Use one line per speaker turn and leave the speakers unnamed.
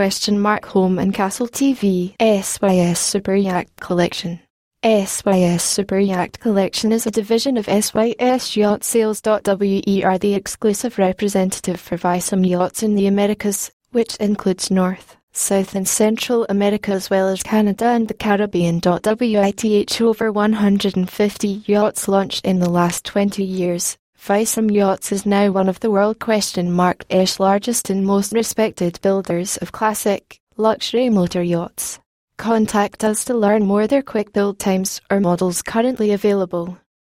question mark home and castle TV SYS Super Yacht Collection. SYS Super Yacht Collection is a division of SYS Yacht Sales.we are the exclusive representative for Vicem yachts in the Americas, which includes North, South and Central America as well as Canada and the Caribbean. WITH over 150 yachts launched in the last 20 years. Vicem Yachts is now one of the world question mark ish largest and most respected builders of classic, luxury motor yachts. Contact us to learn more their quick build times or models currently available.